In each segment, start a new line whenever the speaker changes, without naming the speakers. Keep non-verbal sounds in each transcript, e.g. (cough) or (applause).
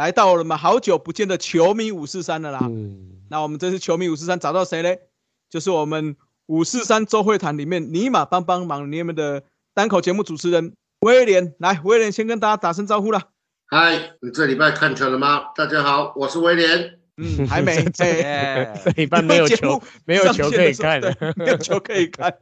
来到了我们好久不见的球迷五四三了啦。
嗯，
那我们这次球迷五四三找到谁嘞？就是我们五四三周会谈里面尼玛帮帮忙里面的单口节目主持人威廉。来，威廉先跟大家打声招呼啦。
嗨，你这礼拜看球了吗？大家好，我是威廉。
嗯，还没，(laughs)
这
哎
这一半没有球，没有球可以看
没有球可以看。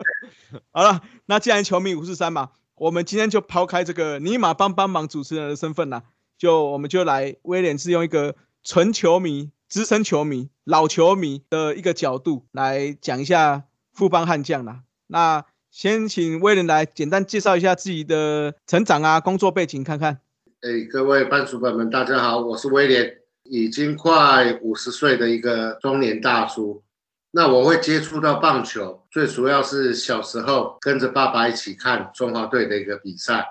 (laughs) 好了，那既然球迷五四三嘛，我们今天就抛开这个尼玛帮帮忙主持人的身份啦，就我们就来威廉是用一个纯球迷、资深球迷、老球迷的一个角度来讲一下富邦悍将啦。那先请威廉来简单介绍一下自己的成长啊、工作背景，看看。
哎，各位班主本们，大家好，我是威廉，已经快五十岁的一个中年大叔。那我会接触到棒球，最主要是小时候跟着爸爸一起看中华队的一个比赛。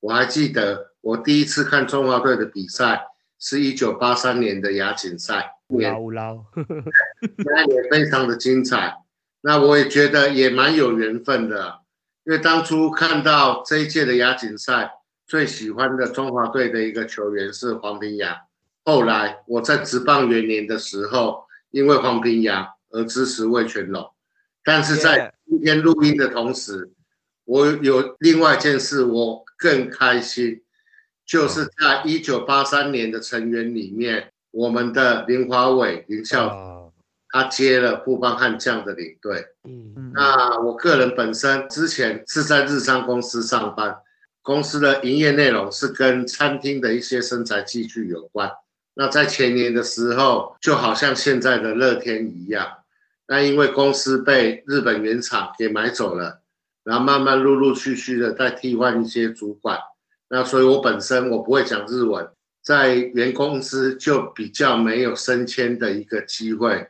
我还记得我第一次看中华队的比赛是一九八三年的亚锦赛，(laughs) 那也非常的精彩。那我也觉得也蛮有缘分的，因为当初看到这一届的亚锦赛，最喜欢的中华队的一个球员是黄平洋。后来我在职棒元年的时候，因为黄平洋而支持魏全龙，但是在今天录音的同时，我有另外一件事我更开心，就是在一九八三年的成员里面，我们的林华伟林校他接了布邦悍将的领队。
嗯
嗯，
那我个人本身之前是在日商公司上班，公司的营业内容是跟餐厅的一些生产器具有关。那在前年的时候，就好像现在的乐天一样，那因为公司被日本原厂给买走了，然后慢慢陆陆续续的在替换一些主管。那所以我本身我不会讲日文，在原公司就比较没有升迁的一个机会。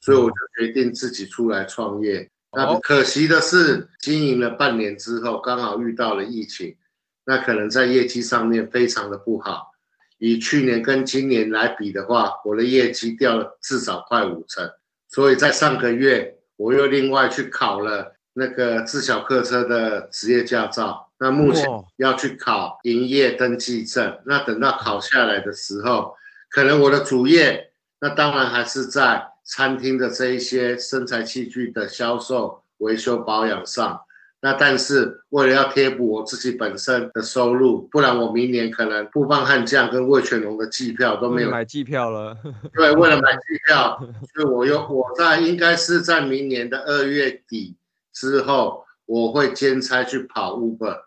所以我就决定自己出来创业。那
哦
可惜的是，经营了半年之后，刚好遇到了疫情，那可能在业绩上面非常的不好。以去年跟今年来比的话，我的业绩掉了至少快五成。所以在上个月，我又另外去考了那个自小客车的职业驾照。那目前要去考营业登记证。那等到考下来的时候，可能我的主业，那当然还是在餐厅的这一些生材器具的销售、维修、保养上。那但是为了要贴补我自己本身的收入，不然我明年可能布邦悍将跟魏全龙的机票都没有。
买机票了，(laughs)
对，为了买机票，(laughs) 所以我又我在应该是在明年的二月底之后，我会兼差去跑 Uber。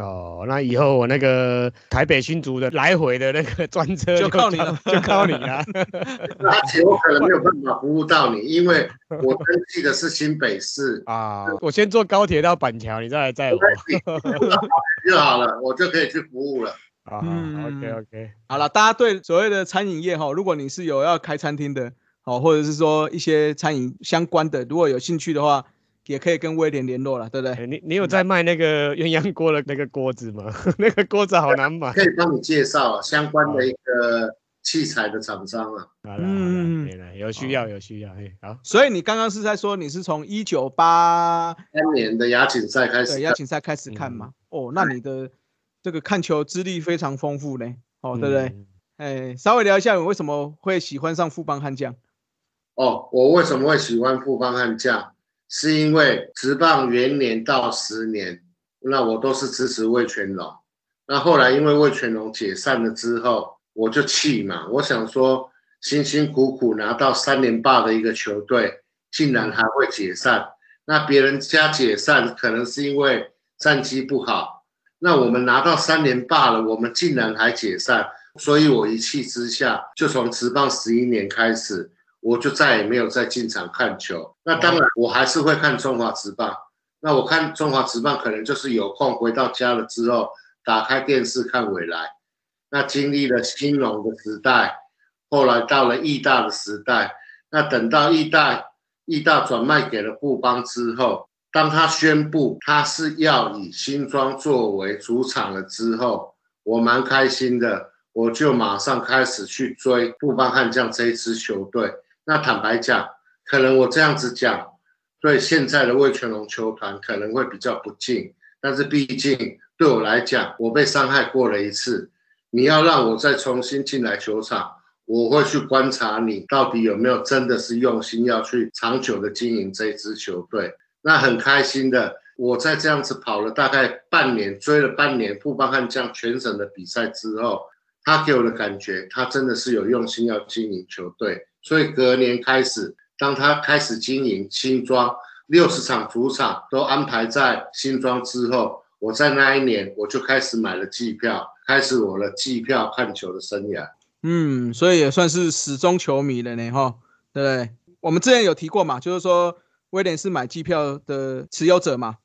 哦，那以后我那个台北新竹的来回的那个专车
就靠你了
就靠你了！
而且我可能没有办法服务到你，因为我登记的是新北市 (laughs)
啊，我先坐高铁到板桥，你再来载我 (laughs)
就好了，我就可以去服务了。
啊。
嗯
OK OK，
好了，大家对所谓的餐饮业哈，如果你是有要开餐厅的，好，或者是说一些餐饮相关的，如果有兴趣的话，也可以跟威廉联络了，对不对？
哎你你有在卖那个鸳鸯锅的那个锅子吗？(laughs) 那个锅子好难买。
可以帮你介绍相关的一个器材的厂商啊。
好了，有需要有需要，哎，好，
所以你刚刚是在说你是从一九八
三年的亚锦赛开始
对亚锦赛开始看嘛？哦，那你的这个看球资历非常丰富呢，哦，对不对？
嗯？
哎，稍微聊一下你为什么会喜欢上富邦悍将？
哦，我为什么会喜欢富邦悍将？是因为职棒元年到十年，那我都是支持魏全龙。那后来因为魏全龙解散了之后，我就气嘛，我想说辛辛苦苦拿到三连霸的一个球队，竟然还会解散。那别人家解散可能是因为战绩不好，那我们拿到三连霸了，我们竟然还解散，所以我一气之下就从职棒十一年开始。我就再也没有再进场看球。那当然，我还是会看中华职棒。那我看中华职棒，可能就是有空回到家了之后，打开电视看未来。那经历了兴隆的时代，后来到了义大的时代。那等到义大义大转卖给了富邦之后，当他宣布他是要以新庄作为主场了之后，我蛮开心的，我就马上开始去追富邦悍将这一支球队。那坦白讲，可能我这样子讲，对现在的魏全龙球团可能会比较不敬，但是毕竟对我来讲，我被伤害过了一次。你要让我再重新进来球场，我会去观察你到底有没有真的是用心要去长久的经营这支球队。那很开心的，我在这样子跑了大概半年，追了半年富邦悍将全省的比赛之后，他给我的感觉，他真的是有用心要经营球队。所以隔年开始，当他开始经营新庄六十场主场都安排在新庄之后，我在那一年我就开始买了机票，开始我的机票看球的生涯。
嗯，所以也算是始终球迷了呢，哈，对不对？我们之前有提过嘛，就是说威廉是买机票的持有者嘛，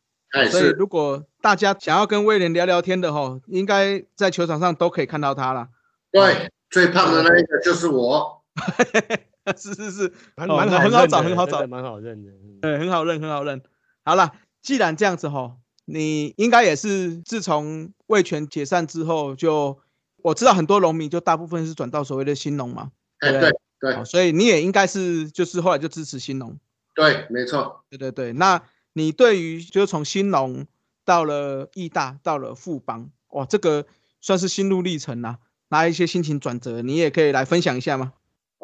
所以
是
如果大家想要跟威廉聊聊天的哈，应该在球场上都可以看到他了。
对，最胖的那一个就是我。(laughs)
是是是，
蛮好
很好找，很好找
蛮好认的。嗯
对，很好认，很好认。好了，既然这样子吼，你应该也是自从味全解散之后就，我知道很多农民就大部分是转到所谓的新农嘛，
哎，
对
对对
好所以你也应该是就是后来就支持新农。
对，没错。
对对对，那你对于就是从新农到了义大，到了富邦，哇，这个算是心路历程呐、哪一些心情转折，你也可以来分享一下吗？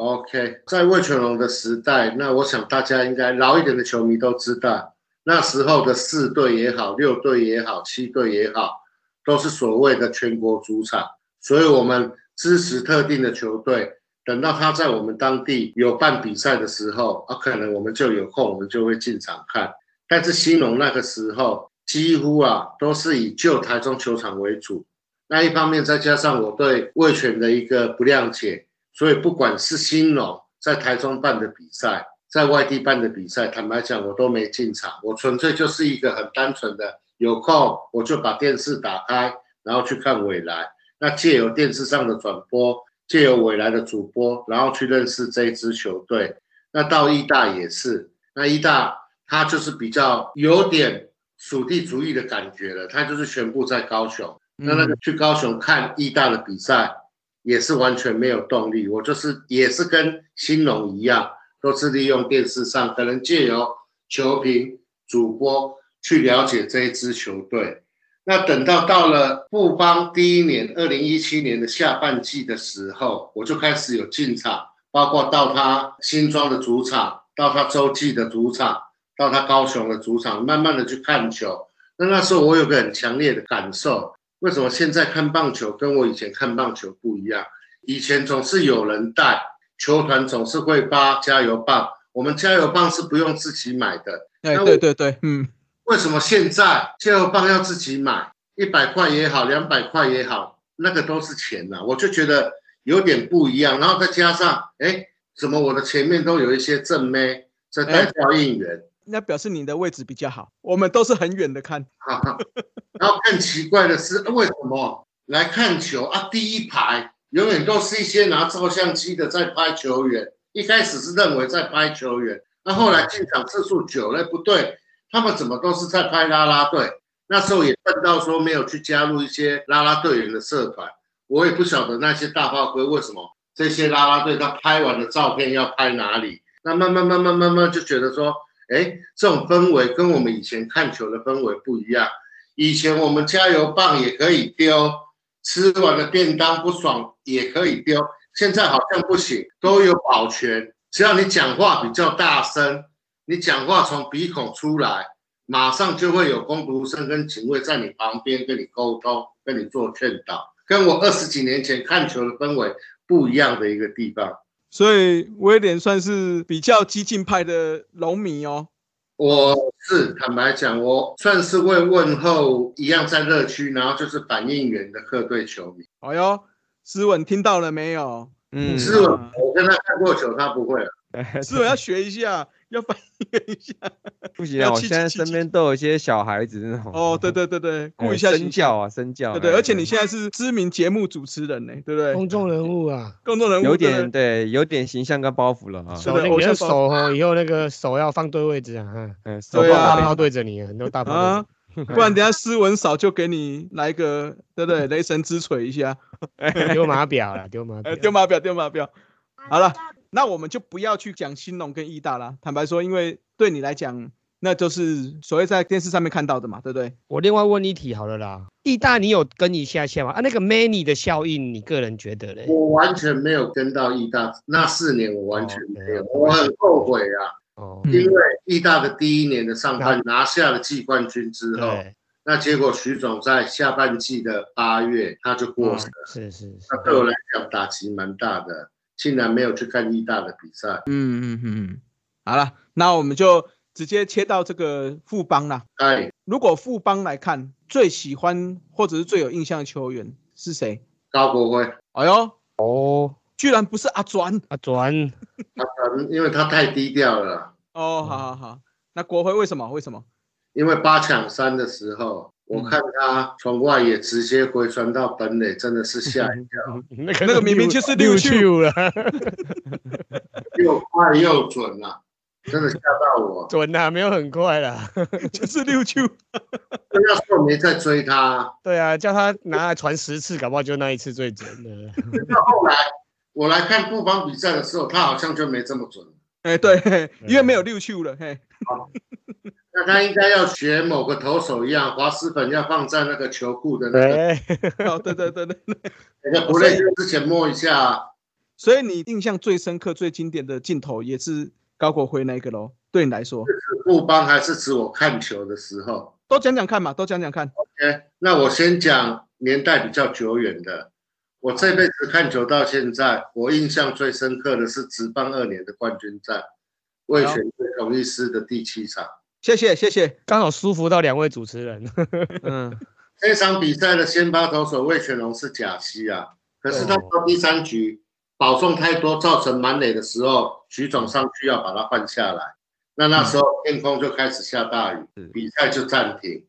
OK，在魏全龙的时代，那我想大家应该老一点的球迷都知道，那时候的四队也好，六队也好，七队也好，都是所谓的全国主场，所以我们支持特定的球队。等到他在我们当地有办比赛的时候，啊，可能我们就有空，我们就会进场看。但是兴隆那个时候几乎啊都是以旧台中球场为主，那一方面再加上我对魏全的一个不谅解，所以不管是兴农在台中办的比赛，在外地办的比赛，坦白讲我都没进场，我纯粹就是一个很单纯的，有空我就把电视打开，然后去看未来。那借由电视上的转播，借由未来的主播，然后去认识这一支球队。那到义大也是，那义大他就是比较有点属地主义的感觉了，他就是全部在高雄。那那个去高雄看义大的比赛，也是完全没有动力。我就是也是跟新农一样，都是利用电视上可能借由球评、主播去了解这一支球队。那等到到了布邦第一年，二零一七年的下半季的时候，我就开始有进场，包括到他新庄的主场，到他洲际的主场，到他高雄的主场，慢慢的去看球。那那时候我有个很强烈的感受，为什么现在看棒球跟我以前看棒球不一样？以前总是有人带，球团总是会发加油棒，我们加油棒是不用自己买的。
哎，对对对，嗯，
为什么现在加油棒要自己买？一百块也好，两百块也好，那个都是钱呐、我就觉得有点不一样。然后再加上，哎，怎么我的前面都有一些正妹在带教应援？
那表示你的位置比较好，我们都是很远的看。
哈哈。然后更奇怪的是，为什么来看球啊？第一排永远都是一些拿照相机的在拍球员。一开始是认为在拍球员，那后来进场次数久了，不对，他们怎么都是在拍啦啦队？那时候也笨到说没有去加入一些啦啦队员的社团，我也不晓得那些大炮哥为什么这些啦啦队他拍完的照片要拍哪里。那慢慢慢慢慢慢就觉得说，哎，这种氛围跟我们以前看球的氛围不一样。以前我们加油棒也可以丢，吃完了便当不爽也可以丢，现在好像不行，都有保全。只要你讲话比较大声，你讲话从鼻孔出来，马上就会有工读生跟警卫在你旁边跟你沟通，跟你做劝导，跟我二十几年前看球的氛围不一样的一个地方。
所以威廉算是比较激进派的龙迷哦。
我是坦白讲，我算是会问候一样在热区，然后就是反应员的客队球迷。
哎呦，思文听到了没有？
嗯，
思文我跟他看过球，他不会了。(laughs)
思文要学一下，要反应一下。(laughs)
不行啊！我现在身边都有一些小孩子那种
哦，对对对对，顾
呃
一下。
身教啊，身教。
对对，
哎
而且你现在是知名节目主持人呢，对不对？
公众人物啊，(laughs)
公众人物
有点对，有点形象跟包袱了啊。
是的
手那个
偶像包
手哦，以后那个手要放对位置啊，嗯 (laughs)
嗯，手
对啊
大炮对着你，很多大炮
啊，不然等下斯文少就给你来个，对不对？雷神之锤一下，
丢马表了，丢马
呃，
表，
丢马表，丢马表。好了，那我们就不要去讲新农跟义大啦。坦白说，因为对你来讲，那就是所谓在电视上面看到的嘛，对不对？
我另外问一题好了啦，意大你有跟一下下吗？啊，那个 Many 的效应，你个人觉得嘞？
我完全没有跟到意大那四年，我完全没有，
哦
我很后悔啊，因为意大的第一年的上半拿下了季冠军之后，那结果徐总在下半季的八月他就过世了，
是是是
那，对我来讲打击蛮大的，竟然没有去看意大的比赛。
嗯嗯嗯嗯，好了，那我们就直接切到这个富邦啦。
哎，
如果富邦来看，最喜欢或者是最有印象的球员是谁？
高国辉，
哎呦，
哦，
居然不是阿专
啊转，
阿转因为他太低调了，
哦，好好好，那国辉为什么？为什么？
因为八抢三的时候，我看他从外野直接回传到本垒，真的是吓一跳，(laughs)
那个
那个明明就是六
六
球
球了，(laughs)
又快又准啊，真的吓到我。
准啊，没有很快啦。(laughs)
就是六球。
要是我没在追他，
对啊，叫他拿来传十次，搞不好就那一次最准的。
到后来我来看布防比赛的时候，他好像就没这么准。
哎，对，因为没有六球了，嘿，
那他应该要学某个投手一样，滑石粉要放在那个球库的那个，(laughs)
对，
哦，对对对对，
那个不累就之前摸一下啊。
所以你印象最深刻、最经典的镜头也是高国辉那个喽？对你来说，是
指布邦还是指我看球的时候。
都讲讲看嘛，都讲讲看。
OK，那我先讲年代比较久远的。我这辈子看球到现在，我印象最深刻的是职棒二年的冠军战，卫权对统一师的第七场。
谢谢谢谢，
刚好舒服到两位主持人。
嗯，(laughs)
这场比赛的先发投手魏全龙是假西啊，可是他到第三局保送太多，造成满垒的时候，徐总上去要把他换下来。那那时候天空就开始下大雨，比赛就暂停，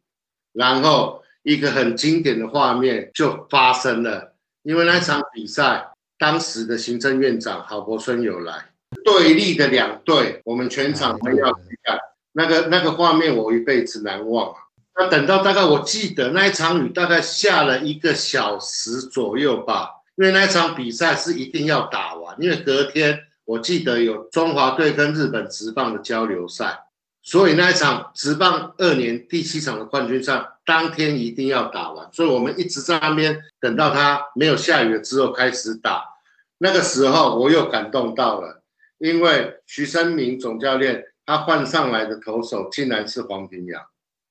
然后一个很经典的画面就发生了，因为那场比赛当时的行政院长郝柏村有来，对立的两队，我们全场都要去看，那个那个画面我一辈子难忘啊。那等到大概我记得那一场雨大概下了一个小时左右吧，因为那一场比赛是一定要打完，因为隔天我记得有中华队跟日本职棒的交流赛，所以那一场职棒二年第七场的冠军赛当天一定要打完，所以我们一直在那边等到它没有下雨了之后开始打。那个时候我又感动到了，因为徐生明总教练他换上来的投手竟然是黄平洋。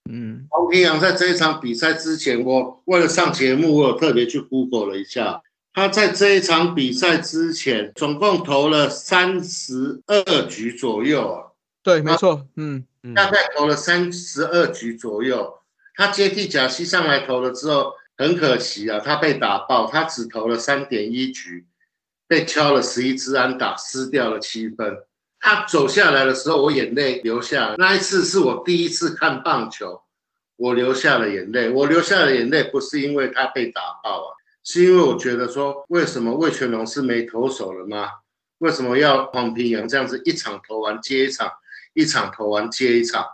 嗯，
黄平洋在这一场比赛之前，我为了上节目，我有特别去 Google 了一下，他在这一场比赛之前，总共投了三十二局左右啊，
对，没错，嗯，
嗯
大概投了三十二局左右。他接替贾西上来投了之后，很可惜啊，他被打爆，他只投了三点一局，被敲了十一支安打，失掉了七分。他走下来的时候，我眼泪流下来。那一次是我第一次看棒球，我流下了眼泪。我流下了眼泪，不是因为他被打爆啊，是因为我觉得说，为什么魏全龙是没投手了吗？为什么要黄平洋这样子一场投完接一场，一场投完接一场？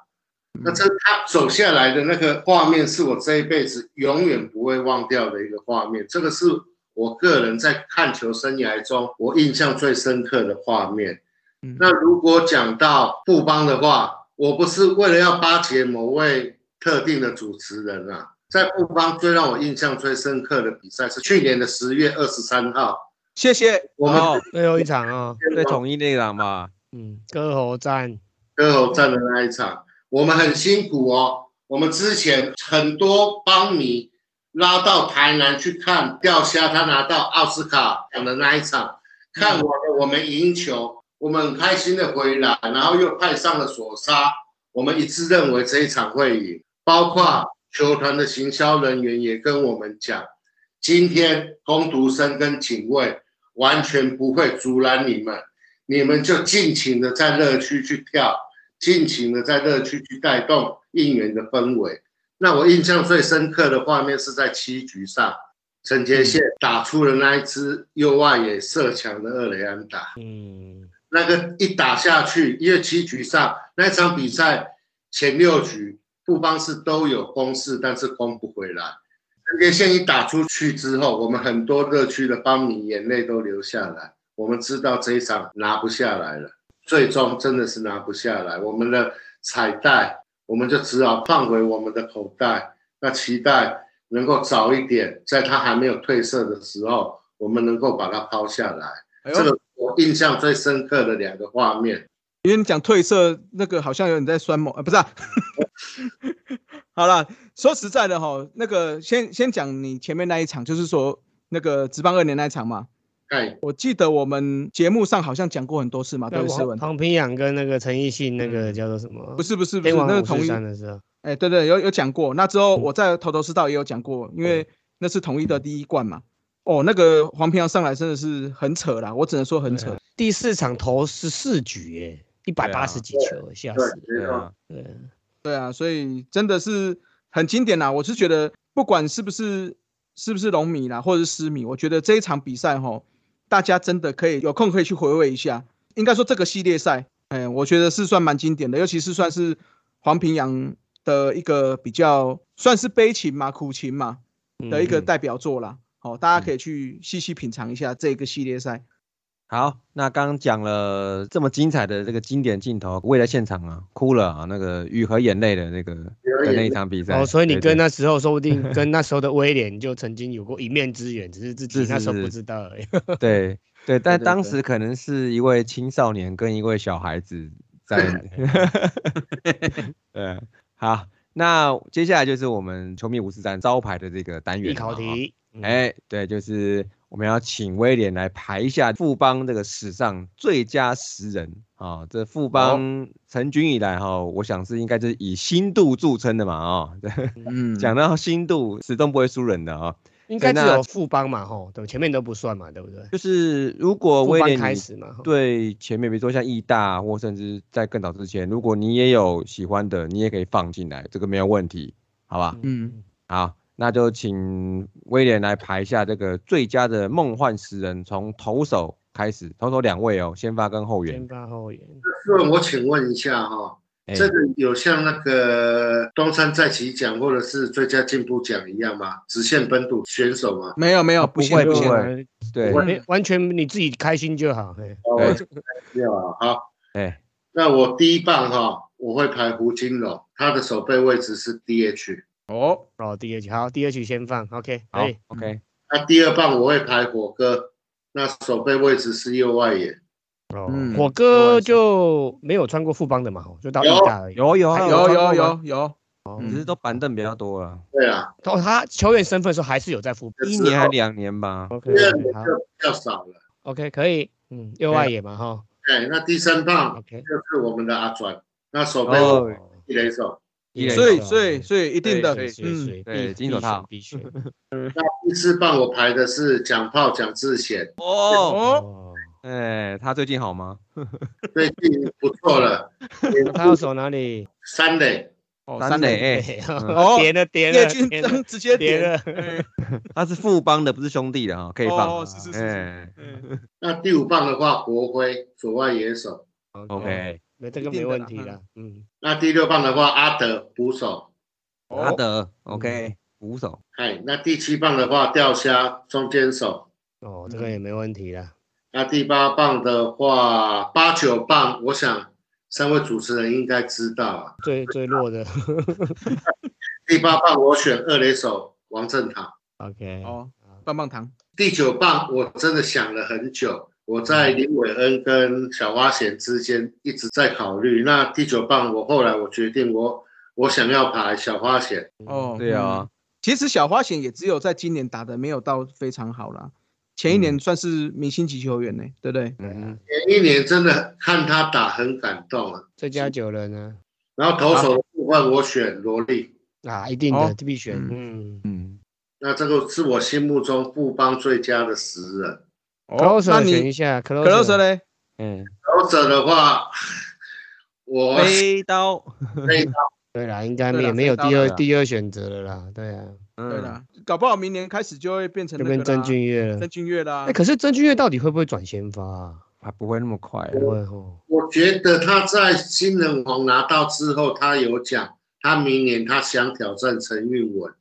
那这他走下来的那个画面，是我这一辈子永远不会忘掉的一个画面。这个是我个人在看球生涯中我印象最深刻的画面。
嗯。
那如果讲到布邦的话，我不是为了要巴结某位特定的主持人啊，在布邦最让我印象最深刻的比赛是去年的十月二十三号，
谢谢。
我们
哦。
最后一场啊，
对统一那场吧，
嗯，歌喉战，
歌喉战的那一场，我们很辛苦哦。我们之前很多邦迷拉到台南去看钓虾，他拿到奥斯卡奖的那一场，看完了我们赢球，我们很开心的回来，然后又派上了索沙，我们一致认为这一场会赢，包括球团的行销人员也跟我们讲，今天工读生跟警卫完全不会阻拦你们，你们就尽情的在乐区去跳，尽情的在乐区去带动应援的氛围。那我印象最深刻的画面是在七局上，陈杰宪打出了那一支右外野射墙的二雷安打。
嗯，
那个一打下去，因为七局上那场比赛前六局布邦是都有攻势，但是攻不回来。陈杰宪一打出去之后，我们很多热区的邦迷眼泪都流下来。我们知道这一场拿不下来了，最终真的是拿不下来。我们的彩带，我们就只好放回我们的口袋。那期待能够早一点，在它还没有褪色的时候，我们能够把它抛下来。
哎，
这个我印象最深刻的两个画面。
因为你讲褪色，那个好像有点在酸某，啊，不是、啊。(laughs) 好了，说实在的哈，那个先先讲你前面那一场，就是说那个职棒二年那一场嘛。
哎，
我记得我们节目上好像讲过很多次嘛，对不对，文？
黄平阳跟那个陈奕迅那个叫做什么？
不是不是不是，那是同一。
三的时候，
哎，对对，有有讲过。那之后
嗯
我在头头是道也有讲过，因为那是统一的第一冠嘛。哦，那个黄平洋上来真的是很扯啦，我只能说很扯。
第四场投十四局，耶，一百八十几球，吓
对
死了。，
对啊，，
对，
对啊，所以真的是很经典啦。我是觉得，不管是不是是不是龙迷啦，或者是狮迷，我觉得这一场比赛哈，大家真的可以有空可以去回味一下。应该说这个系列赛，哎，我觉得是算蛮经典的，尤其是算是黄平洋的一个比较算是悲情嘛、苦情嘛的一个
嗯
代表作啦。好、大家可以去细细品尝一下这个系列赛。
好，那刚刚讲了这么精彩的这个经典镜头，为了现场啊哭了啊，那个雨和眼泪的那个的那一场比赛。
哦，所以你跟那时候说不定 (laughs) 跟那时候的威廉就曾经有过一面之缘，只是自己那时候不知道而已。(laughs)
对对，但
对对
当时可能是一位青少年跟一位小孩子在。(laughs) 对，好，那接下来就是我们球迷五四三招牌的这个单元
必考
了哎，对，就是我们要请威廉来排一下富邦这个史上最佳十人。啊、这富邦成军以来哈、我想是应该就是以新度著称的嘛啊、哦，
嗯，(laughs)
讲到新度，始终不会输人的啊、
应。该只有富邦嘛，吼，对，前面都不算嘛，对不对？
就是如果威廉你
开始嘛，吼，
对前面，比如说像义大，或甚至在更早之前，如果你也有喜欢的，你也可以放进来，这个没有问题，好吧？
嗯，
好，那就请威廉来排一下这个最佳的梦幻十人，从投手开始，投手两位哦，先发跟后援
先。发后援，
那我请问一下哈、
哎
这个有像那个东山再起奖或者是最佳进步奖一样吗？直线本土选手吗？
没有没有，
啊不会不会对，
完全你自己开心就好。嘿
哦，
对
没有啊。好，
哎，
那我第一棒哈、我会排胡金龙，他的守备位置是 DH。
哦，
哦，DH 好，DH 先放，OK，
好，OK
那第二棒我会排火哥，那守备位置是右外野。
哦
嗯，
火哥就没有穿过副帮的嘛，吼就到义
有
大而已。
有有
有有有有，
只是都板凳比较多了，
对啊，
哦，他球员身份的时候还是有在富邦。
一年还两年吧。
OK，
比较少了。
，OK，可以。嗯，右外野嘛，哈
哎，那第三棒
，OK。
就是我们的阿转，那守备一垒手。
所以所以所以一定的，嗯，
对金手套。
必选。(laughs)
第四棒我排的是蒋炮蒋志贤，
哦，哎，他最近好吗？(laughs)
最近不错了。(laughs)
他要守哪里？
三垒，
哦
三垒
哦
点了点了，
叶军
点了
章直接点
点了，
哎
他是副帮的，不是兄弟的哈，可以放。
哦，是是是
那第五棒的话国辉左外野手
，，OK，
没这个没问题了。嗯，
那第六棒的话阿德捕手，
哦，
阿德，OK，捕手，
哎，那第七棒的话钓虾中间手，
哦，这个也没问题了。
那第八棒的话八九棒，我想三位主持人应该知道啊。
最最弱的。(laughs)
第八棒我选二垒手王正堂
，，OK，
哦，棒棒糖，
第九棒我真的想了很久，我在林伟恩跟小花贤之间一直在考虑。那第九棒我后来我决定我我想要排小花贤，
哦，
对啊
嗯，其实小花贤也只有在今年打的没有到非常好啦，前一年算是明星级球员呢，对不对？
嗯，
前一年真的看他打很感动啊。
最佳九人呢？
然后投手的部分我选罗莉，
啊，一定
哦
的必选。嗯，
嗯，
那这个是我心目中富邦最佳的十人。
哦
，closer
那你
选一下
closer 嘞？
哎，
投者的话，我
飞刀，
飞刀 (laughs)
对啦，应该
对啦
也没有第二第二选择了啦。对啊，
嗯
对啦，搞不好明年开始就会变成那个啦
就变郑俊岳了
郑。俊岳啦
哎，。可是郑俊岳到底会不会转先发啊？
还不会那么快啊。
不会哦。
我觉得他在新人王拿到之后，他有讲，他明年他想挑战陈韵文。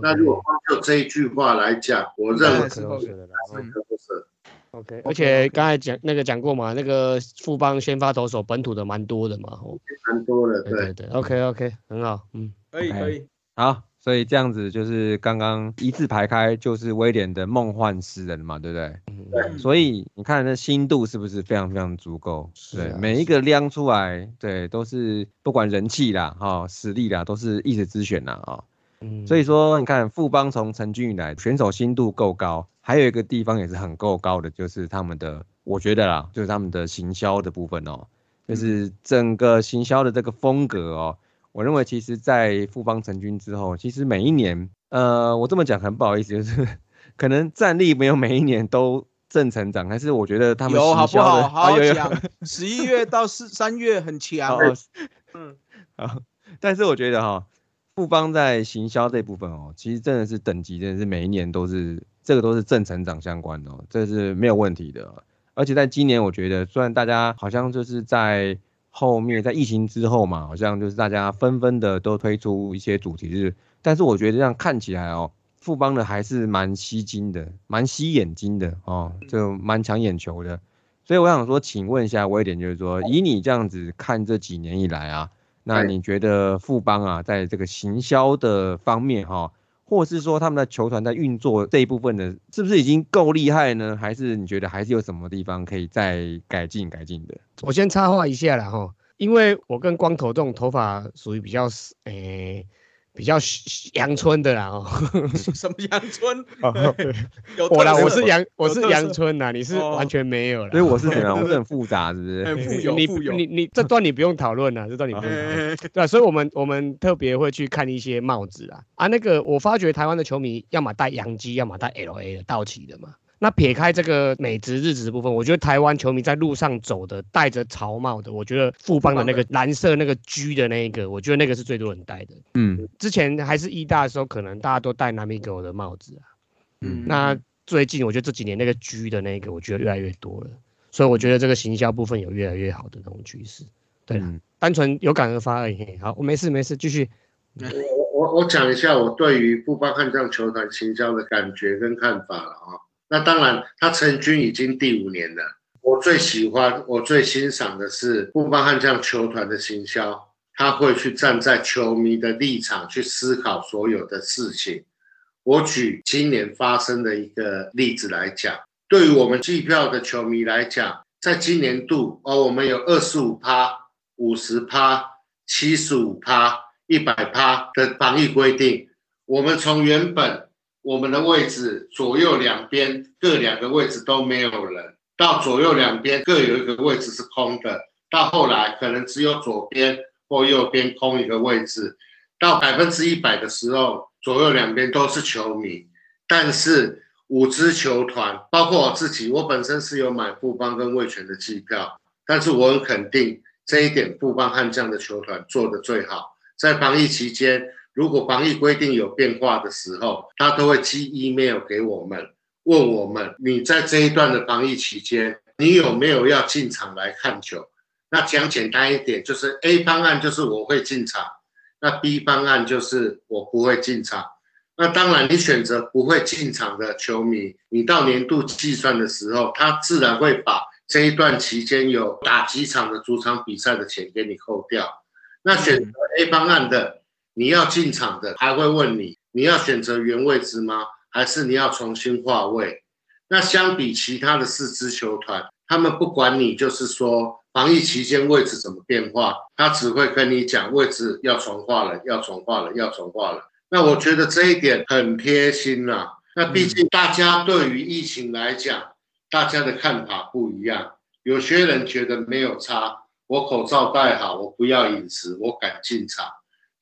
那如果光就这一句话来讲，我认为
是后
OK，而且刚才讲那个讲过嘛，那个富邦先发投手本土的蛮多的嘛，哦，
蛮多的，对
对对。，OK OK，很好，嗯，
可以可以，
好，所以这样子就是刚刚一字排开，就是威廉的梦幻诗人嘛，对不对？
嗯
对
所以你看那心度是不是非常非常足够？对，每一个亮出来，对，都是不管人气啦、哈、实力啦，都是一时之选啦啊、
嗯
所以说，你看富邦从成军以来，选手心度够高，还有一个地方也是很够高的，就是他们的，我觉得啦，就是他们的行销的部分哦，就是整个行销的这个风格哦，我认为其实，在富邦成军之后，其实每一年，呃，我这么讲很不好意思，就是 (laughs) 可能战力没有每一年都正成长，但是我觉得他们
有好不好？(laughs) 好
啊有有
好讲。十一月到四三月很强嗯，
好，(laughs) 但是我觉得哈，富邦在行销这部分哦，其实真的是等级真的是每一年都是这个都是正成长相关的哦，这是没有问题的。而且在今年，我觉得虽然大家好像就是在后面在疫情之后嘛，好像就是大家纷纷的都推出一些主题日，但是我觉得这样看起来哦，富邦的还是蛮吸睛的，蛮吸眼睛的哦，就蛮抢眼球的。所以我想说，请问一下威廉，就是说，以你这样子看这几年以来啊，那
哎
你觉得富邦啊，在这个行销的方面哈、或是说他们的球团在运作这一部分的，是不是已经够厉害呢？还是你觉得还是有什么地方可以再改进改进的？
我先插话一下了哈，因为我跟光头这种头发属于比较诶、比较阳春的啦哦。(laughs)
什么阳春？(laughs) 有
我啦，我是阳我是阳春呐，你是
哦
完全没有啦。
所以我是怎样？我是很复杂，(laughs) 是不是？
很富有
你
富有
你你这段你不用讨论了，这段你不用讨论。
哎
对啊，所以我们我们特别会去看一些帽子啊啊，那个我发觉台湾的球迷要么戴洋基，要么戴 L A 的道奇的嘛。那撇开这个美职日职的部分，我觉得台湾球迷在路上走的戴着草帽的，我觉得富邦的那个蓝色那个 G 的那一个，我觉得那个是最多人戴的。
嗯
之前还是一大的时候，可能大家都戴南米狗的帽子啊。
嗯
那最近我觉得这几年那个 G 的那个，我觉得越来越多了，所以我觉得这个行销部分有越来越好的那种趋势。对啦
嗯
单纯有感而发而已。好，我没事没事，继续。(laughs)
我我我讲一下我对于富邦悍将球团行销的感觉跟看法了啊。那当然，他成军已经第五年了。我最喜欢、我最欣赏的是富邦悍将球团的行销，他会去站在球迷的立场去思考所有的事情。我举今年发生的一个例子来讲，对于我们计票的球迷来讲，在今年度哦，我们有二十五趴、五十趴、七十五趴、一百趴的防疫规定。我们从原本我们的位置左右两边各两个位置都没有人，到左右两边各有一个位置是空的，到后来可能只有左边或右边空一个位置，到百分之一百的时候，左右两边都是球迷。但是五支球团，包括我自己，我本身是有买富邦跟味全的机票，但是我很肯定这一点，富邦悍将的球团做得最好。在防疫期间，如果防疫规定有变化的时候，他都会寄 email 给我们，问我们你在这一段的防疫期间，你有没有要进场来看球？那讲简单一点，就是 A 方案就是我会进场，那 B 方案就是我不会进场。那当然，你选择不会进场的球迷，你到年度计算的时候，他自然会把这一段期间有打几场的主场比赛的钱给你扣掉。那选择 A 方案的，你要进场的，还会问你，你要选择原位置吗？还是你要重新划位？那相比其他的四支球团，他们不管你就是说防疫期间位置怎么变化，他只会跟你讲位置要重划了，要重划了，要重划了。那我觉得这一点很贴心啦、那毕竟大家对于疫情来讲，大家的看法不一样。有些人觉得没有差，我口罩戴好，我不要饮食，我敢进场。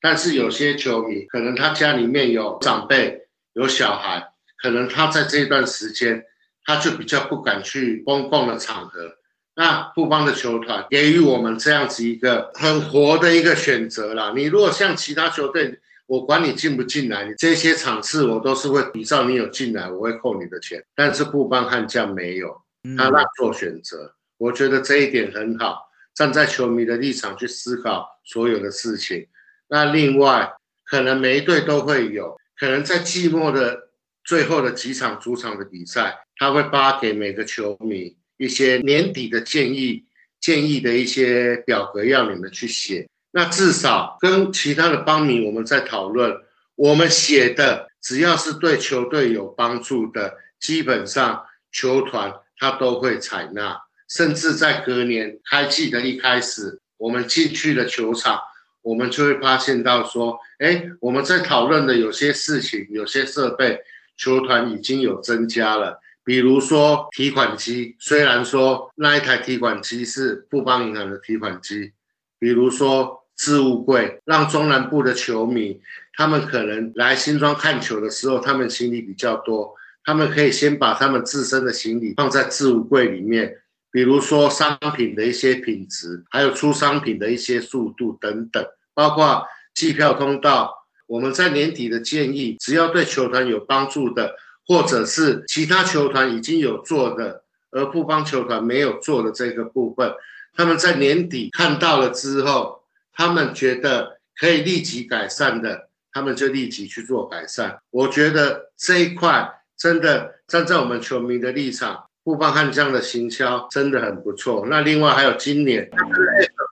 但是有些球迷可能他家里面有长辈、有小孩，可能他在这段时间他就比较不敢去公共的场合。那富邦的球团给予我们这样子一个很活的一个选择啦。你如果像其他球队，我管你进不进来，你这些场次我都是会比照你有进来，我会扣你的钱。但是富邦悍将没有，他让做选择，我觉得这一点很好。站在球迷的立场去思考所有的事情。那另外，可能每一队都会有，可能在季末的最后的几场主场的比赛，他会发给每个球迷一些年底的建议、建议的一些表格，要你们去写。那至少跟其他的帮迷我们在讨论，我们写的只要是对球队有帮助的，基本上球团他都会采纳。甚至在隔年开季的一开始，我们进去了球场，我们就会发现到说，哎，我们在讨论的有些事情、有些设备，球团已经有增加了。比如说提款机，虽然说那一台提款机是富邦银行的提款机，比如说置物柜，让中南部的球迷，他们可能来新庄看球的时候，他们行李比较多，他们可以先把他们自身的行李放在置物柜里面。比如说商品的一些品质，还有出商品的一些速度等等，包括计票通道，我们在年底的建议，只要对球团有帮助的，或者是其他球团已经有做的，而不帮球团没有做的这个部分，他们在年底看到了之后，他们觉得可以立即改善的，他们就立即去做改善。我觉得这一块真的站在我们球迷的立场。富邦悍将的行销真的很不错。那另外还有今年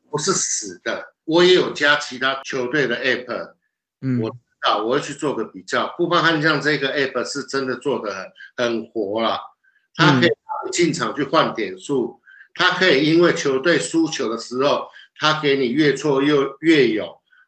不是死的，我也有加其他球队的 app。嗯，我知道我会去做个比较。富邦悍将这个 app 是真的做的很很活了，它可以进场去换点数，它可以因为球队输球的时候，它给你越挫又越勇，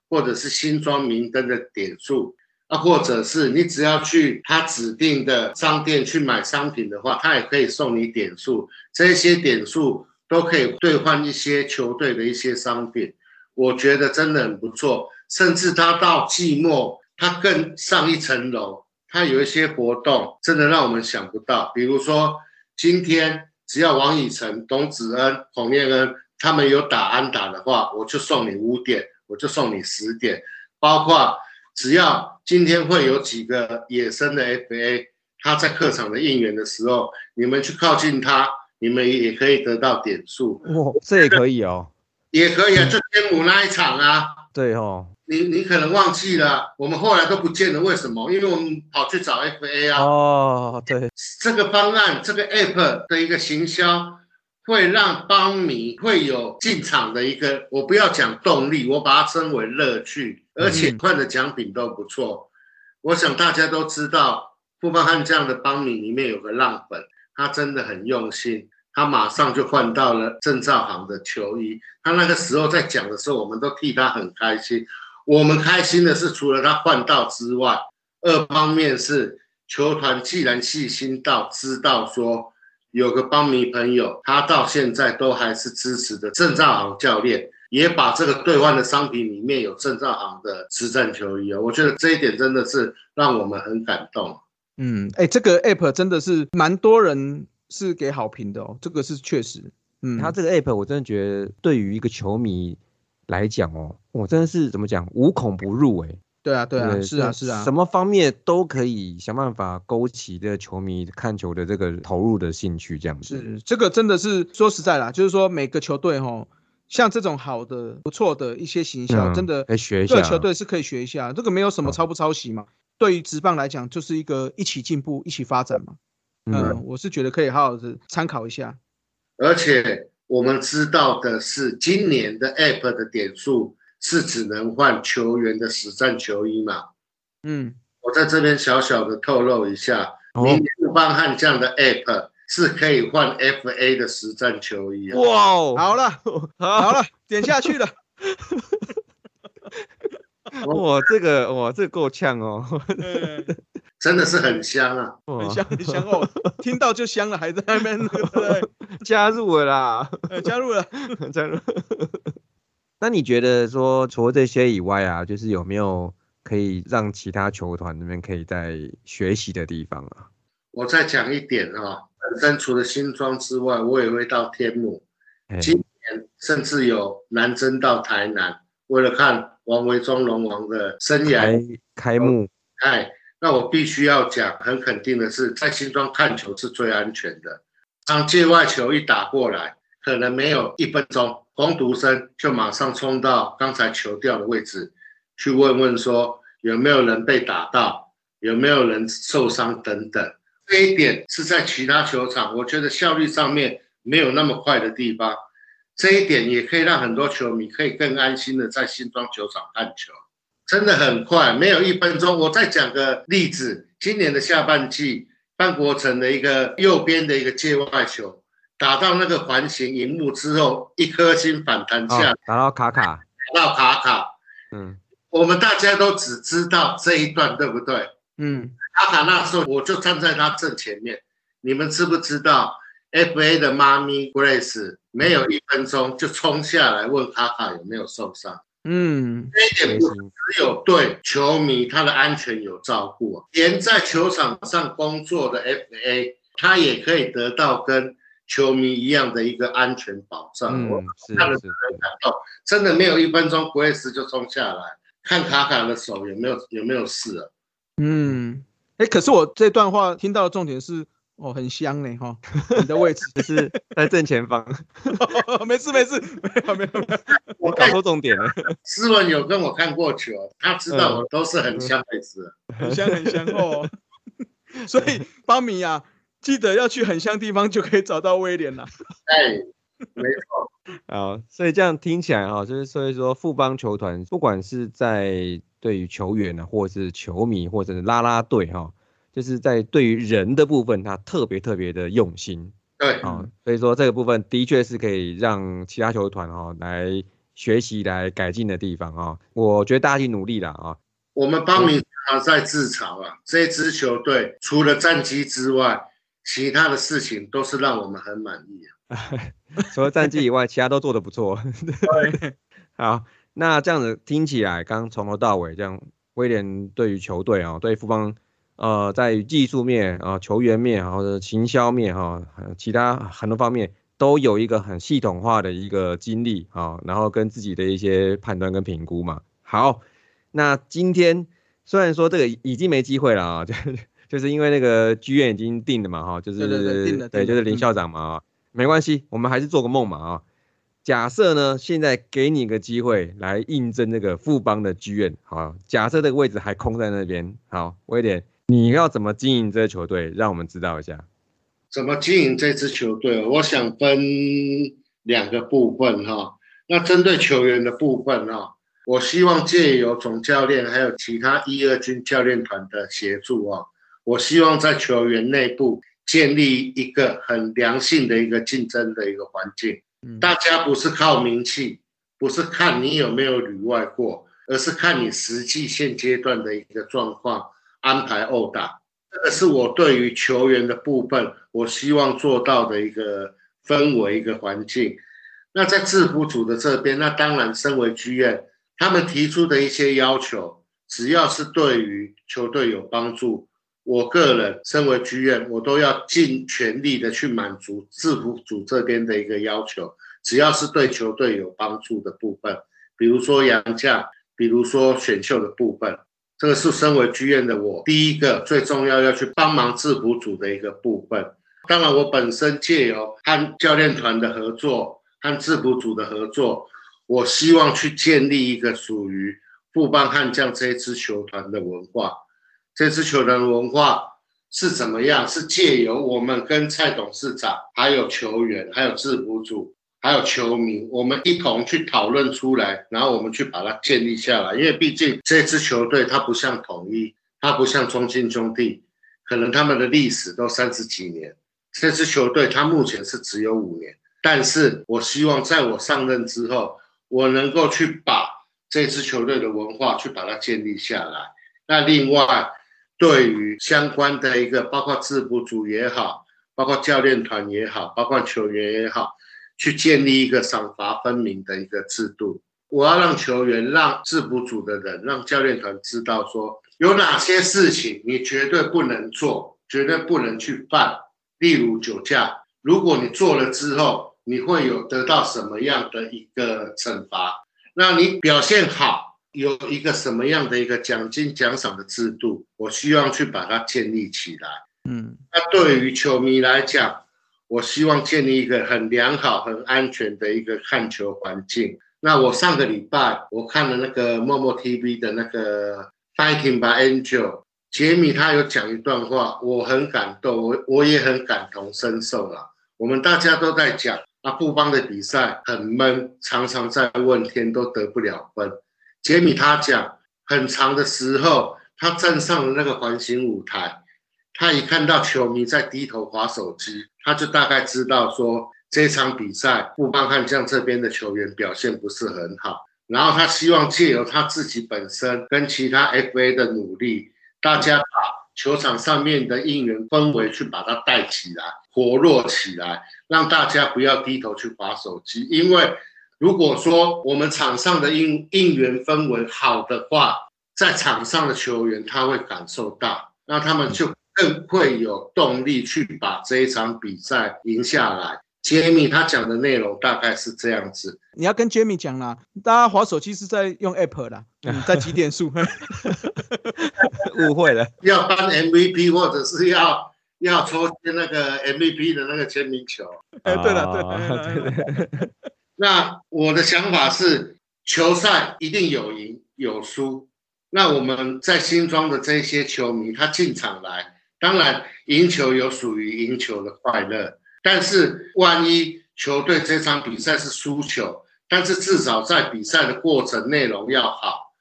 或者是新装明灯的点数。啊，或者是你只要去他指定的商店去买商品的话，他也可以送你点数，这些点数都可以兑换一些球队的一些商品，我觉得真的很不错。甚至他到季末，他更上一层楼，他有一些活动，真的让我们想不到。比如说，今天只要王以诚、董子恩、孔念恩他们有打安打的话，我就送你五点，我就送你十点，包括。只要今天会有几个野生的 FA，他在客场的应援的时候，你们去靠近他，你们也可以得到点数。
哦，这也可以哦，
也可以啊，就天母那一场啊。
对哦，
你你可能忘记了，我们后来都不见了，为什么？因为我们跑去找 FA 啊。
哦，对，
这个方案，这个 App 的一个行销。会让帮迷会有进场的一个，我不要讲动力，我把它称为乐趣，而且换的奖品都不错。我想大家都知道，富邦悍将的帮迷里面有个浪粉，他真的很用心，他马上就换到了郑兆航的球衣。他那个时候在讲的时候，我们都替他很开心。我们开心的是，除了他换到之外，二方面是球团既然细心到知道说。有个邦迷朋友，他到现在都还是支持的郑兆航教练，也把这个兑换的商品里面有郑兆航的实战球衣啊，我觉得这一点真的是让我们很感动。
嗯，哎，这个 app 真的是蛮多人是给好评的哦，这个是确实。
嗯，他这个 app 我真的觉得对于一个球迷来讲哦，我真的是怎么讲无孔不入哎。
对啊，对啊，是啊，是啊，
什么方面都可以想办法勾起这个球迷看球的这个投入的兴趣，这样
子。是，这个真的是说实在啦，就是说每个球队哈，像这种好的、不错的一些形象，真的，
来学一下。
各球队是可以学一下，这个没有什么抄不抄袭嘛。对于职棒来讲，就是一个一起进步、一起发展嘛。嗯，我是觉得可以好好的参考一下。
而且我们知道的是，今年的 App 的点数。是只能换球员的实战球衣嘛？嗯，我在这边小小的透露一下，明年富邦悍将的 App 是可以换 FA 的实战球衣。
哇，好了，好。了，点下去了。(laughs)
哇，这个哇，这个够呛哦，
真的是很香啊，
很香很香哦，听到就香了，还在那边 (laughs)
加入了啦，
加入了，(laughs)
加入。那你觉得说除了这些以外啊，就是有没有可以让其他球团那边可以在学习的地方啊？
我再讲一点啊，本身除了新庄之外，我也会到天母，今年甚至有南征到台南，为了看王维忠龙王的生涯
开幕。
哎，那我必须要讲，很肯定的是，在新庄看球是最安全的。当界外球一打过来，可能没有一分钟。攻读生就马上冲到刚才球掉的位置，去问问说有没有人被打到，有没有人受伤等等。这一点是在其他球场，我觉得效率上面没有那么快的地方。这一点也可以让很多球迷可以更安心的在新庄球场看球，真的很快，没有一分钟。我再讲个例子，今年的下半季，范国成的一个右边的一个界外球，打到那个环形荧幕之后，一颗星反弹下，
打到卡卡，
打到卡卡，
嗯，
我们大家都只知道这一段，对不对？
嗯，
卡卡那时候我就站在他正前面，你们知不知道？FA 的妈咪 Grace 没有一分钟就冲下来问卡卡有没有受伤，
嗯，
这一点不只有对球迷他的安全有照顾啊，连在球场上工作的 FA 他也可以得到跟球迷一样的一个安全保障。
嗯
我，
是
看了
是，
感动，真的没有一分钟，Grace 就冲下来。看卡卡的手有没有有没有事啊？
嗯，哎，可是我这段话听到的重点是，哦，很香呢，哈，你的位置，
是在正前方，
没事没事，没有没有没有，
我看
搞错重点了。
斯文有跟我看过球，他知道我都是很香的事。
很香很香哦。(laughs) 所以 (laughs) 邦米啊，记得要去很香地方就可以找到威廉了。
哎，没错，
好，所以这样听起来哈，就是所以说富邦球团不管是在对于球员呢，或者是球迷，或者是啦啦队哈，就是在对于人的部分，他特别特别的用心
对，
啊，所以说这个部分的确是可以让其他球团哈来学习来改进的地方啊。我觉得大家去努力了啊。
我们邦米常在自嘲啊，这支球队除了战绩之外，其他的事情都是让我们很满意啊。(laughs)
除了战绩以外，其他都做得不错。(laughs) 好，那这样子听起来，刚从头到尾这样，威廉对于球队啊，对富邦，呃，在技术面啊、球员面或者行销面哈、还有其他很多方面都有一个很系统化的一个经历啊，然后跟自己的一些判断跟评估嘛。好，那今天虽然说这个已经没机会了啊，(laughs) 就就是因为那个剧院已经定了嘛哈，就是
对对对
对，就是林校长嘛啊。没关系，我们还是做个梦嘛啊。假设呢，现在给你个机会来应征这个富邦的剧院，好，假设这个位置还空在那边，好，威廉，你要怎么经营这个球队？让我们知道一下。
怎么经营这支球队？我想分两个部分哈。那针对球员的部分哈，我希望借由总教练还有其他一二军教练团的协助啊，我希望在球员内部建立一个很良性的一个竞争的一个环境。大家不是靠名气，不是看你有没有旅外过，而是看你实际现阶段的一个状况安排殴打。这个是我对于球员的部分，我希望做到的一个氛围、一个环境。那在制服组的这边，那当然身为剧院，他们提出的一些要求，只要是对于球队有帮助，我个人身为剧院，我都要尽全力的去满足制服组这边的一个要求。只要是对球队有帮助的部分，比如说洋将，比如说选秀的部分，这个是身为剧院的我第一个最重要要去帮忙制服组的一个部分。当然，我本身借由和教练团的合作，和制服组的合作，我希望去建立一个属于富邦悍将这一支球团的文化。这支球团的文化是怎么样？是借由我们跟蔡董事长、还有球员、还有制服组、还有球迷，我们一同去讨论出来，然后我们去把它建立下来。因为毕竟这支球队它不像统一，它不像中信兄弟，可能他们的历史都三十几年。这支球队它目前是只有五年，但是我希望在我上任之后，我能够去把这支球队的文化去把它建立下来。那另外，对于相关的一个，包括制服组也好，包括教练团也好，包括球员也好，去建立一个赏罚分明的一个制度。我要让球员、让制服组的人、让教练团知道说，有哪些事情你绝对不能做，绝对不能去犯。例如酒驾，如果你做了之后，你会有得到什么样的一个惩罚？那你表现好，有一个什么样的一个奖金奖赏的制度？我希望去把它建立起来。
嗯
那对于球迷来讲，我希望建立一个很良好、很安全的一个看球环境。那我上个礼拜我看了那个默默 TV 的那个 Fighting by Angel，杰米他有讲一段话，我很感动，我我也很感同身受了。我们大家都在讲啊，富邦的比赛很闷，常常在问天都得不了分。杰米他讲，很长的时候，他站上了那个环形舞台，他一看到球迷在低头划手机，他就大概知道说这场比赛富邦悍将这边的球员表现不是很好。然后他希望借由他自己本身跟其他 FA 的努力，大家把球场上面的应援氛围去把它带起来，活络起来，让大家不要低头去划手机。因为如果说我们场上的应应援氛围好的话，在场上的球员他会感受到，那他们就更会有动力去把这一场比赛赢下来。杰米他讲的内容大概是这样子，
你要跟杰米讲啦，大家滑手机是在用 App 啦，嗯，在几点数？
误会了，
要颁 MVP 或者是要要抽那个 MVP 的那个签名球。
哎，对了，对了，
那我的想法是，球赛一定有赢有输。那我们在新庄的这些球迷，他进场来，当然赢球有属于赢球的快乐。但是，万一球队这场比赛是输球，但是至少在比赛的过程内容要好，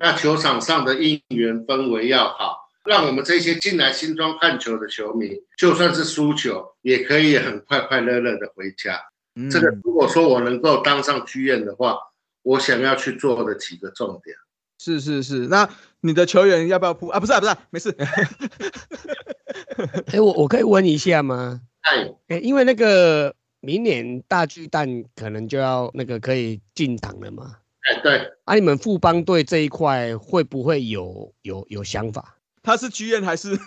那球场上的应援氛围要好，让我们这些进来新庄看球的球迷，就算是输球，也可以很快快乐乐的回家。这个如果说我能够当上剧院的话，我想要去做的几个重点。
是是是，那你的球员要不要扑啊？不是啊，不是，没事。(laughs)
哎，我我可以问一下吗？哎，因为那个明年大巨蛋可能就要那个可以进场了嘛。
哎，对。
啊，你们富邦队这一块会不会有有有想法？
他是剧院还是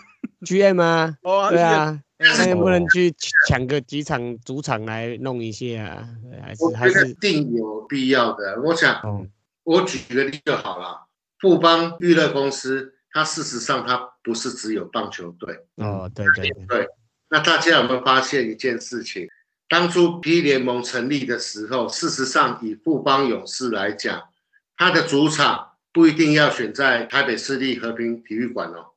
GM 吗？
哦，
对啊。那能不能去抢个几场主场来弄一下？还是还是
定有必要的。我想，我举个例就好了。富邦娱乐公司，它事实上它不是只有棒球队。
哦，对对
对。那大家有没有发现一件事情？当初 P 联盟成立的时候，事实上以富邦勇士来讲，它的主场不一定要选在台北市立和平体育馆哦。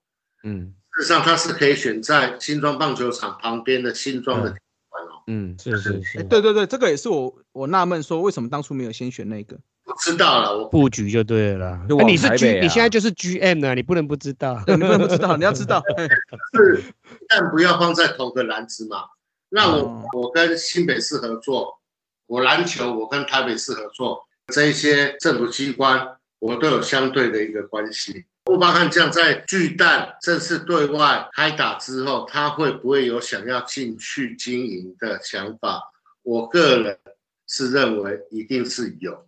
嗯，事实上它是可以选在新庄棒球场旁边的新庄的体育馆哦。
嗯，是是是。
对对对，这个也是我我纳闷说，为什么当初没有先选那个？
我知道了，我
布局就对了。那你是 G，你现在就是 GM 啊，你不能不知道，
你不能不知道，你要知道。(laughs)
是，但不要放在同个篮子嘛。那我我跟新北市合作，我篮球我跟台北市合作，这一些政府机关我都有相对的一个关系。富邦悍将在巨蛋正式对外开打之后，他会不会有想要进去经营的想法？我个人是认为一定是有。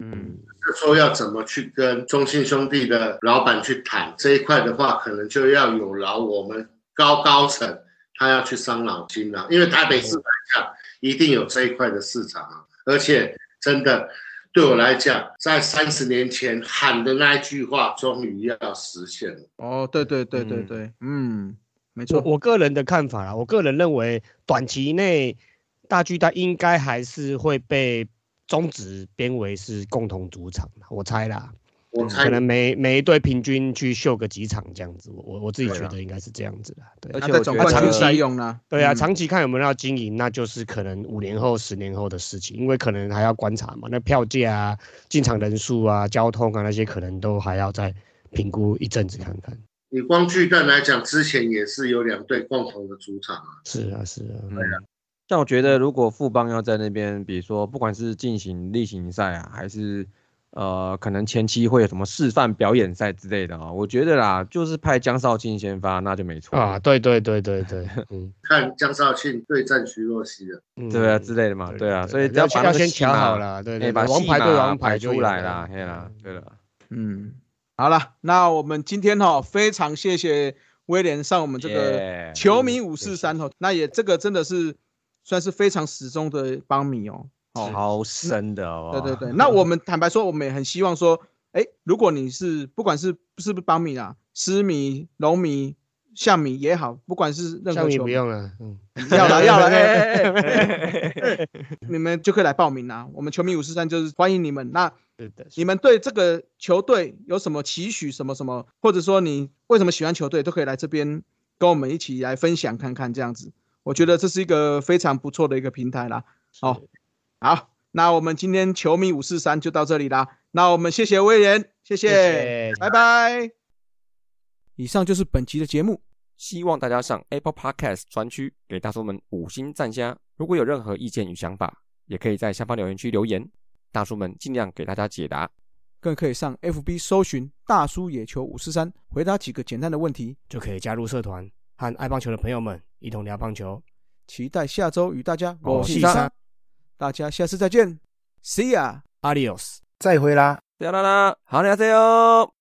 嗯，就说要怎么去跟中信兄弟的老板去谈这一块的话，可能就要有劳我们高高层，他要去伤脑筋了。因为台北市来讲，一定有这一块的市场啊。而且真的对我来讲，在三十年前喊的那一句话，终于要实现了。
哦，对对对对对，嗯，没错。
我个人的看法啦，我个人认为，短期内大巨蛋应该还是会被。中止编为是共同主场我猜啦，
我猜
可能每每一队平均去秀个几场这样子，我我自己觉得应该是这样子的。对，
而且在总冠军用呢，
对啊，长期看有没有要经营，那就是可能五年后、十年后的事情，因为可能还要观察嘛，那票价啊、进场人数啊、交通啊那些，可能都还要再评估一阵子看看。
你光巨蛋来讲，之前也是有两队共同的主场啊。
是啊，是啊，
对啊。
像我觉得，如果富邦要在那边，比如说不管是进行例行赛啊，还是呃，可能前期会有什么示范表演赛之类的啊，我觉得啦，就是派江少庆先发，那就没错
啊。对对对对对，(laughs)
嗯，看江少庆对战徐若曦的，
对啊之类的嘛，对啊，所以只
要
把
先调好了，对对，
把
王牌对王牌
出来了，对了，对了，
嗯，好了，那我们今天哈非常谢谢威廉上我们这个球迷五四三哦，那也这个真的是。算是非常始终的帮迷哦，
超深的哦。
对对 (laughs) 对，那我们坦白说，我们也很希望说，哎，如果你是不管是是不是帮米啊，狮迷、龙米、象米也好，不管是任何球迷，
不用了，嗯，(laughs)
要了要了，哎哎哎哎你们就可以来报名啦。我们球迷五四三就是欢迎你们。那
是的，
你们对这个球队有什么期许？什么什么，或者说你为什么喜欢球队，都可以来这边跟我们一起来分享看看。这样子，我觉得这是一个非常不错的一个平台啦。好，好，那我们今天球迷五四三就到这里啦。那我们谢谢威廉，谢谢，
谢谢
拜拜。以上就是本期的节目。
希望大家上 Apple Podcast 专区给大叔们五星赞加。如果有任何意见与想法，也可以在下方留言区留言，大叔们尽量给大家解答。
更可以上 FB 搜寻“大叔野球五四三”，回答几个简单的问题。
就可以加入社团，和爱棒球的朋友们一同聊棒球。
期待下周与大家
我
是三
是三
大家下次再见，See ya。
，Adios。
再会啦。
啦啦啦，好，大家加油！